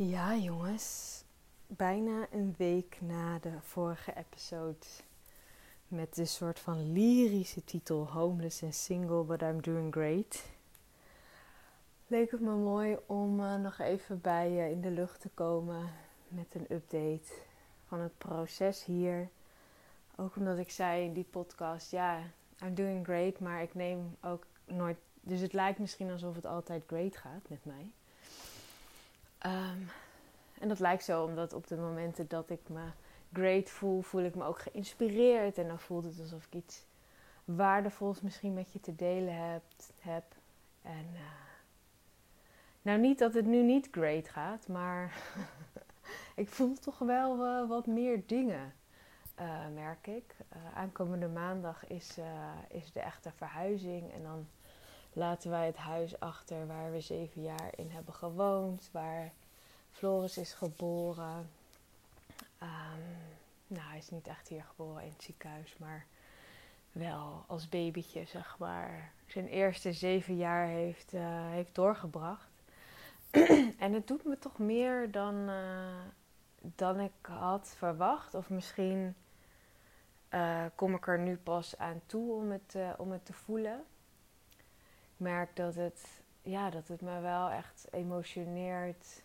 Ja, jongens. Bijna een week na de vorige episode. Met de soort van lyrische titel Homeless and Single, but I'm doing great. Leek het me mooi om uh, nog even bij je in de lucht te komen met een update van het proces hier. Ook omdat ik zei in die podcast, ja, I'm doing great, maar ik neem ook nooit. Dus het lijkt misschien alsof het altijd great gaat met mij. Um, en dat lijkt zo omdat op de momenten dat ik me great voel, voel ik me ook geïnspireerd. En dan voelt het alsof ik iets waardevols misschien met je te delen heb. heb. En uh, nou niet dat het nu niet great gaat, maar ik voel toch wel uh, wat meer dingen, uh, merk ik. aankomende maandag is, is de echte verhuizing en dan laten wij het huis achter waar we zeven jaar in hebben gewoond, waar Floris is geboren. Um, nou, hij is niet echt hier geboren in het ziekenhuis, maar wel als babytje, zeg maar. Zijn eerste zeven jaar heeft, uh, heeft doorgebracht. en het doet me toch meer dan, uh, dan ik had verwacht. Of misschien uh, kom ik er nu pas aan toe om het, om het te voelen. Merk dat het, ja, dat het me wel echt emotioneert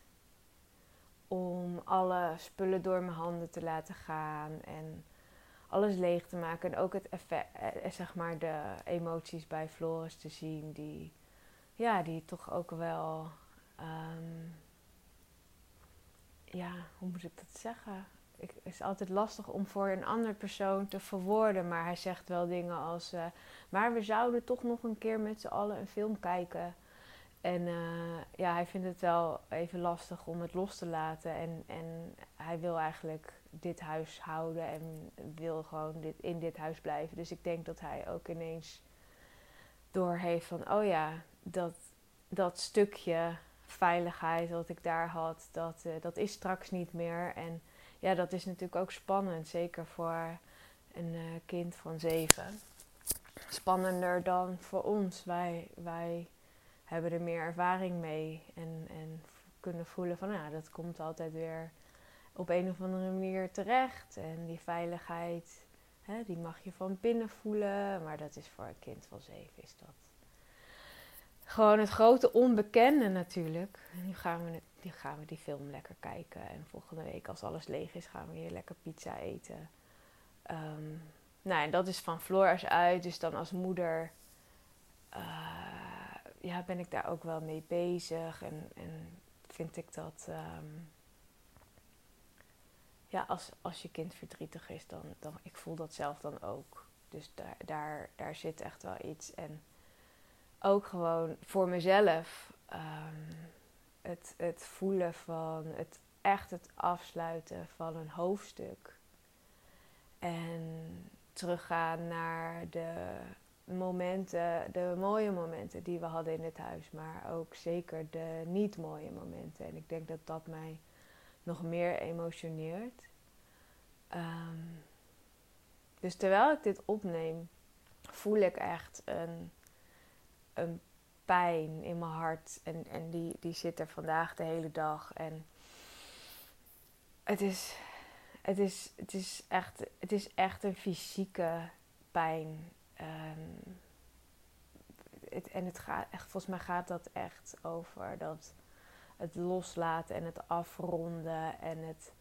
om alle spullen door mijn handen te laten gaan en alles leeg te maken. En ook het effect, eh, zeg maar de emoties bij Floris te zien, die, ja, die toch ook wel, um, ja, hoe moet ik dat zeggen? Het is altijd lastig om voor een andere persoon te verwoorden, maar hij zegt wel dingen als: uh, Maar we zouden toch nog een keer met z'n allen een film kijken. En uh, ja, hij vindt het wel even lastig om het los te laten. En, en hij wil eigenlijk dit huis houden en wil gewoon dit, in dit huis blijven. Dus ik denk dat hij ook ineens doorheeft van, oh ja, dat, dat stukje veiligheid wat ik daar had, dat, uh, dat is straks niet meer. En ja, dat is natuurlijk ook spannend, zeker voor een uh, kind van zeven. Spannender dan voor ons. Wij, wij hebben er meer ervaring mee. En, en kunnen voelen van, nou, dat komt altijd weer op een of andere manier terecht. En die veiligheid, hè, die mag je van binnen voelen. Maar dat is voor een kind van zeven, is dat gewoon het grote onbekende natuurlijk. nu gaan we, gaan we die film lekker kijken. En volgende week, als alles leeg is, gaan we weer lekker pizza eten. Um, nou, en dat is van Floris uit. Dus dan als moeder... Uh, ja, ben ik daar ook wel mee bezig. En, en vind ik dat. Um, ja, als, als je kind verdrietig is, dan, dan. Ik voel dat zelf dan ook. Dus daar, daar, daar zit echt wel iets. En ook gewoon voor mezelf. Um, het, het voelen van. Het echt het afsluiten van een hoofdstuk. En teruggaan naar de momenten, de mooie momenten die we hadden in het huis, maar ook zeker de niet mooie momenten. En ik denk dat dat mij nog meer emotioneert. Um, dus terwijl ik dit opneem, voel ik echt een, een pijn in mijn hart. En, en die, die zit er vandaag de hele dag. En het is, het is, het is, echt, het is echt een fysieke pijn. Um, het, en het gaat echt, volgens mij gaat dat echt over dat het loslaten en het afronden en het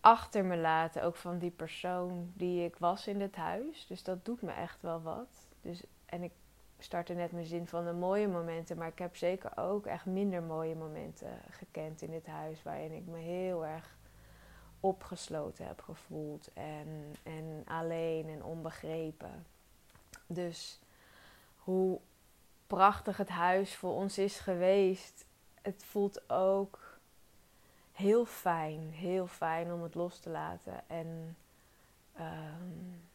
achter me laten, ook van die persoon die ik was in het huis. Dus dat doet me echt wel wat. Dus, en ik startte net mijn zin van de mooie momenten, maar ik heb zeker ook echt minder mooie momenten gekend in dit huis, waarin ik me heel erg opgesloten heb gevoeld en, en alleen en onbegrepen. Dus hoe prachtig het huis voor ons is geweest, het voelt ook heel fijn, heel fijn om het los te laten. En um,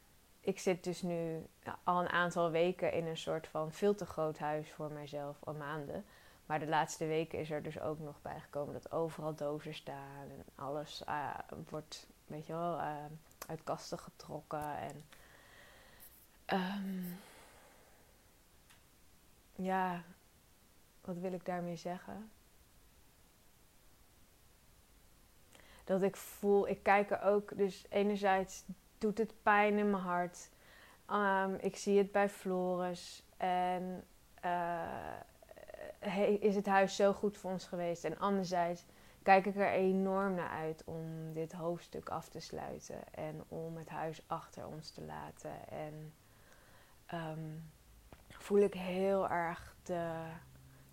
ik zit dus nu al een aantal weken in een soort van veel te groot huis voor mijzelf, al maanden. Maar de laatste weken is er dus ook nog bijgekomen dat overal dozen staan en alles uh, wordt, weet je wel, uh, uit kasten getrokken. En Um, ja, wat wil ik daarmee zeggen? Dat ik voel, ik kijk er ook, dus enerzijds doet het pijn in mijn hart. Ehm, ik zie het bij Floris. En uh, is het huis zo goed voor ons geweest? En anderzijds kijk ik er enorm naar uit om dit hoofdstuk af te sluiten. En om het huis achter ons te laten. En um, voel ik heel erg de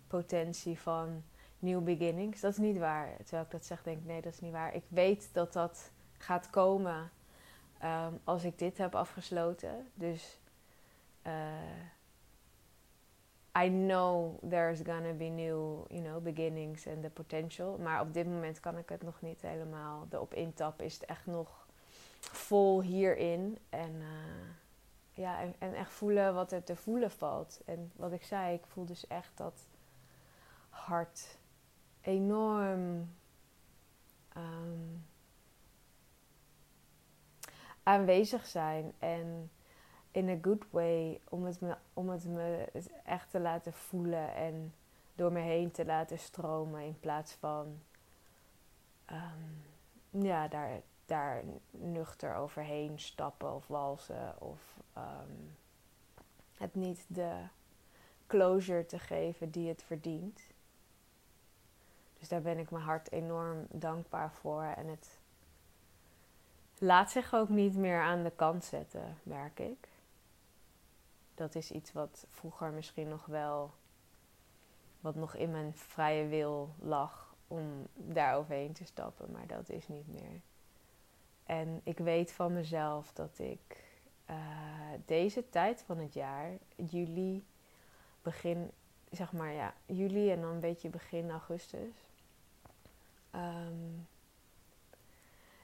potentie van new beginnings. Dat is niet waar. Terwijl ik dat zeg, denk ik, nee, dat is niet waar. Ik weet dat dat gaat komen um, als ik dit heb afgesloten. Dus uh, I know there's gonna be new, you know, beginnings and the potential. Maar op dit moment kan ik het nog niet helemaal erop intappen. Is het echt nog vol hierin. En, uh, ja, en, en, echt voelen wat er te voelen valt. En wat ik zei, ik voel dus echt dat hart enorm um, aanwezig zijn. En in a good way, om het, me, om het me echt te laten voelen en door me heen te laten stromen in plaats van um, ja, daar, daar nuchter overheen stappen of walsen of um, het niet de closure te geven die het verdient. Dus daar ben ik mijn hart enorm dankbaar voor en het laat zich ook niet meer aan de kant zetten, merk ik. Dat is iets wat vroeger misschien nog wel, wat nog in mijn vrije wil lag om daar overheen te stappen, maar dat is niet meer. En ik weet van mezelf dat ik uh, deze tijd van het jaar, juli, begin, zeg maar ja, juli en dan een beetje begin augustus, um,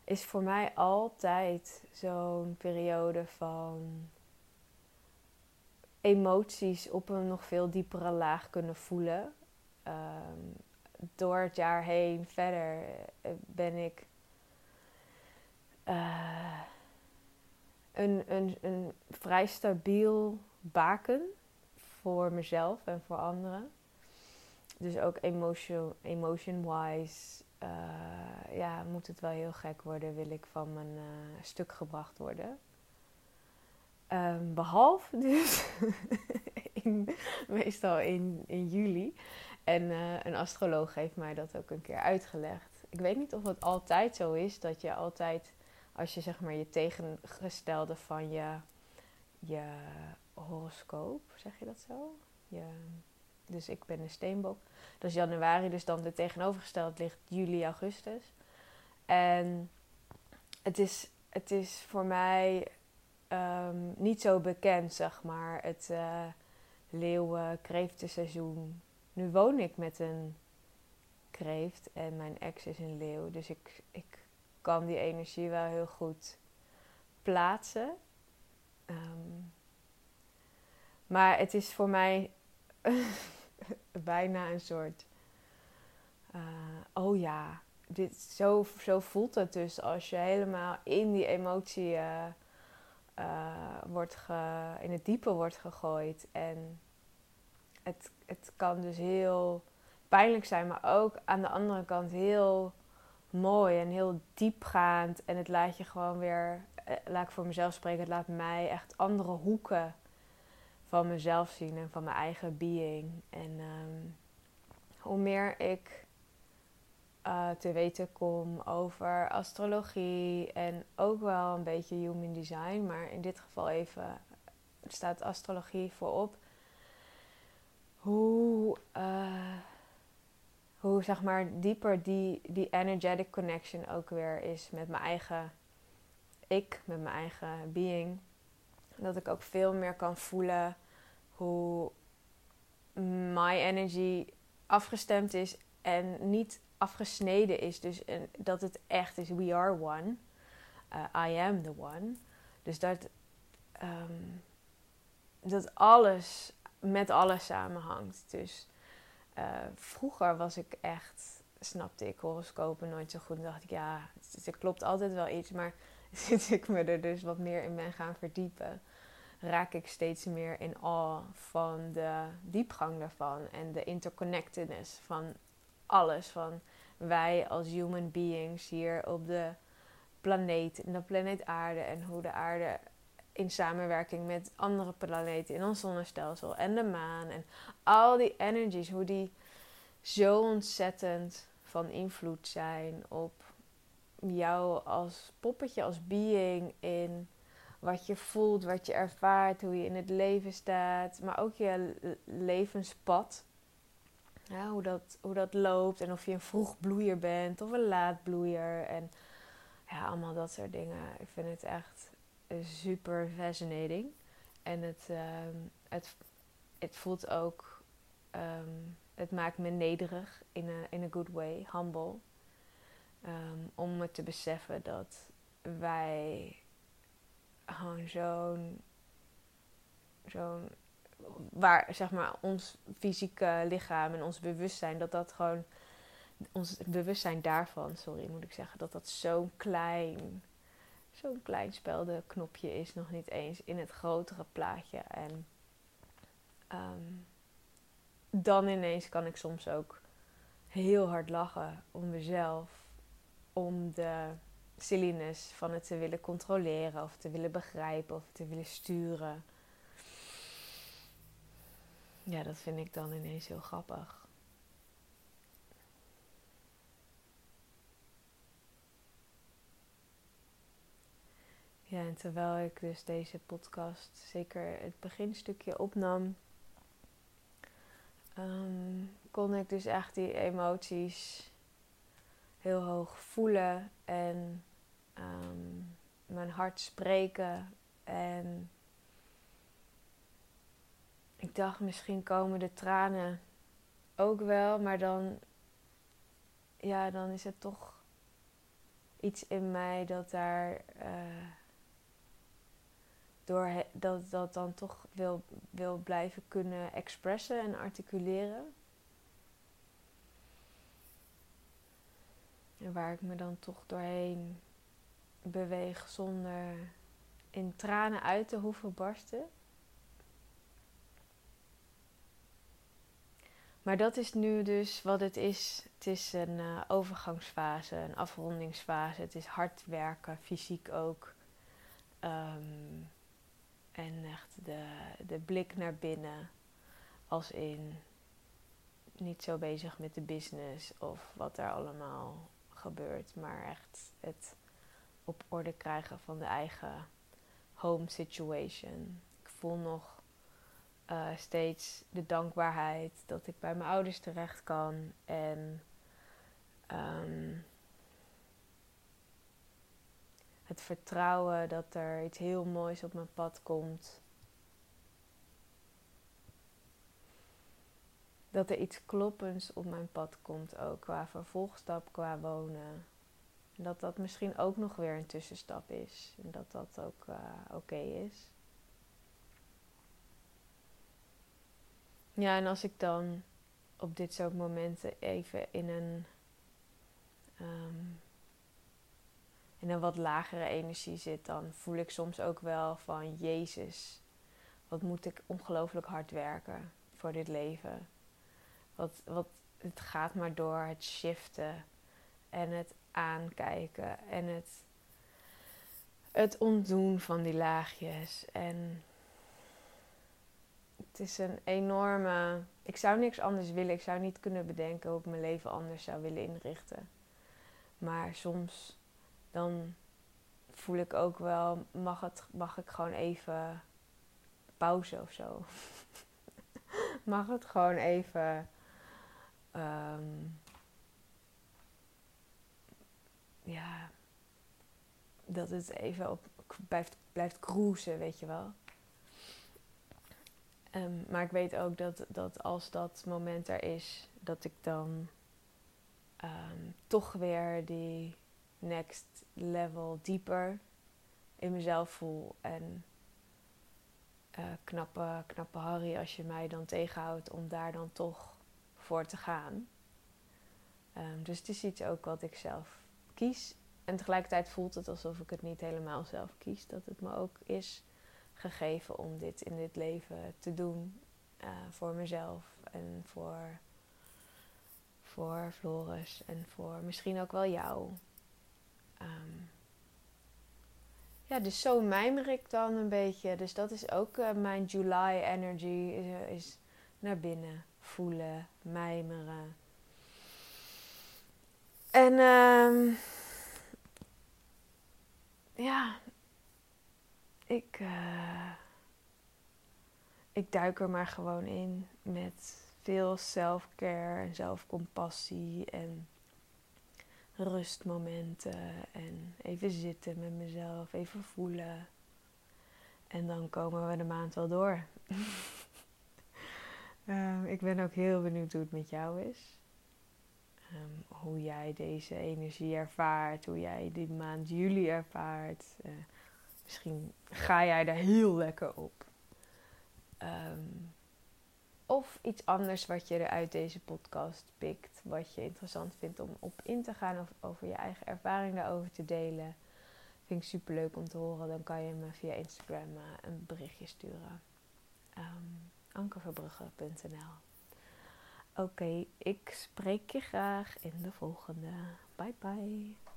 is voor mij altijd zo'n periode van emoties op een nog veel diepere laag kunnen voelen. Um, door het jaar heen verder eh, ben ik uh, een, een, een vrij stabiel baken voor mezelf en voor anderen. Dus ook emotion, emotion-wise uh, ja, moet het wel heel gek worden, wil ik van mijn uh, stuk gebracht worden. Um, behalve dus in, meestal in, in juli. En uh, een astroloog heeft mij dat ook een keer uitgelegd. Ik weet niet of het altijd zo is dat je altijd, als je zeg maar je tegengestelde van je, je horoscoop, zeg je dat zo? Je, dus ik ben een steenbok. Dat is januari, dus dan de tegenovergesteld ligt juli, augustus. En het is, het is voor mij um, niet zo bekend, zeg maar, het uh, leeuwen-kreeftenseizoen. Nu woon ik met een kreeft en mijn ex is een leeuw. Dus ik, ik kan die energie wel heel goed plaatsen. Um, maar het is voor mij bijna een soort. Uh, oh ja, dit, zo, zo voelt het dus als je helemaal in die emotie uh, uh, wordt in het diepe wordt gegooid. En het, het kan dus heel pijnlijk zijn, maar ook aan de andere kant heel mooi en heel diepgaand. En het laat je gewoon weer, laat ik voor mezelf spreken, het laat mij echt andere hoeken van mezelf zien en van mijn eigen being. En um, hoe meer ik uh, te weten kom over astrologie en ook wel een beetje human design, maar in dit geval even staat astrologie voorop. Hoe, uh, hoe zeg maar dieper die, die energetic connection ook weer is met mijn eigen ik, met mijn eigen being dat ik ook veel meer kan voelen hoe my energy afgestemd is en niet afgesneden is. Dus dat het echt is, we are one. Uh, I am the one. Dus dat, um, dat alles met alles samenhangt. Dus uh, vroeger was ik echt, snapte ik horoscopen nooit zo goed. En dacht ik, ja, het, klopt altijd wel iets. Maar sinds ik me er dus wat meer in ben gaan verdiepen, raak ik steeds meer in awe van de diepgang daarvan en de interconnectedness van alles. Van wij als human beings hier op de planeet, in de planeet Aarde en hoe de aarde in samenwerking met andere planeten in ons zonnestelsel en de maan en al die energies, hoe die zo ontzettend van invloed zijn op jou als poppetje, als being in wat je voelt, wat je ervaart, hoe je in het leven staat, maar ook je levenspad. Ja, hoe, dat, hoe dat loopt en of je een vroeg bloeier bent of een laat bloeier. En ja, allemaal dat soort dingen. Ik vind het echt super fascinating. En het, ehm, het, het voelt ook, ehm, het maakt me nederig in een in a good way, humble. Um, om me te beseffen dat wij gewoon zo'n, zo'n, waar zeg maar ons fysieke lichaam en ons bewustzijn, dat dat gewoon, ons bewustzijn daarvan, sorry moet ik zeggen, dat dat zo'n klein, zo'n klein speldenknopje is, nog niet eens in het grotere plaatje. En um, dan ineens kan ik soms ook heel hard lachen om mezelf, om de silliness van het te willen controleren of te willen begrijpen of te willen sturen. Ja, dat vind ik dan ineens heel grappig. Ja, en terwijl ik dus deze podcast zeker het beginstukje opnam, ehm, kon ik dus echt die emoties heel hoog voelen en um, mijn hart spreken. En ik dacht, misschien komen de tranen ook wel, maar dan, ja, dan is het toch iets in mij dat daar. Uh, door dat, dat dan toch wil, wil blijven kunnen expressen en articuleren. En waar ik me dan toch doorheen beweeg zonder in tranen uit te hoeven barsten. Maar dat is nu dus wat het is. Het is een uh, overgangsfase, een afrondingsfase. Het is hard werken, fysiek ook. Um, en echt de, de blik naar binnen. Als in niet zo bezig met de business of wat er allemaal gebeurt. Maar echt het op orde krijgen van de eigen home situation. Ik voel nog uh, steeds de dankbaarheid dat ik bij mijn ouders terecht kan. En um, het vertrouwen dat er iets heel moois op mijn pad komt. Dat er iets kloppends op mijn pad komt ook qua vervolgstap, qua wonen dat dat misschien ook nog weer een tussenstap is. En dat dat ook uh, oké is. Ja, en als ik dan op dit soort momenten even in een, um, in een wat lagere energie zit, dan voel ik soms ook wel van Jezus, wat moet ik ongelooflijk hard werken voor dit leven. Wat, wat, het gaat maar door, het shiften en het aankijken en het, het ontdoen van die laagjes. En het is een enorme. Ik zou niks anders willen. Ik zou niet kunnen bedenken hoe ik mijn leven anders zou willen inrichten. Maar soms dan voel ik ook wel, mag, het, mag ik gewoon even pauze of zo? mag het gewoon even um, ja, dat het even op blijft, blijft cruisen, weet je wel. Ehm, maar ik weet ook dat, dat als dat moment er is, dat ik dan ehm, toch weer die next level dieper in mezelf voel. En uh, knappe, knappe Harry als je mij dan tegenhoudt om daar dan toch voor te gaan. Um, dus het is iets ook wat ik zelf kies. En tegelijkertijd voelt het alsof ik het niet helemaal zelf kies. Dat het me ook is gegeven om dit in dit leven te doen. Uh, voor mezelf en voor, voor Floris en voor misschien ook wel jou. Ehm, ja, dus zo mijmer ik dan een beetje. Dus dat is ook uh, mijn July energy. Is, eh, is, naar binnen voelen, mijmeren. En um, ja, ik, uh, ik duik er maar gewoon in met veel self-care en zelfcompassie en rustmomenten en even zitten met mezelf, even voelen. En dan komen we de maand wel door. um, ik ben ook heel benieuwd hoe het met jou is. Um, hoe jij deze energie ervaart, hoe jij die maand juli ervaart. Uh, misschien ga jij daar heel lekker op. Um, of iets anders wat je er uit deze podcast pikt, wat je interessant vindt om op in te gaan of over je eigen ervaring daarover te delen. Vind ik super leuk om te horen. Dan kan je me via Instagram uh, een berichtje sturen. Um, ankerverbrugge.nl Oké, ik spreek je graag in de volgende. Bye bye.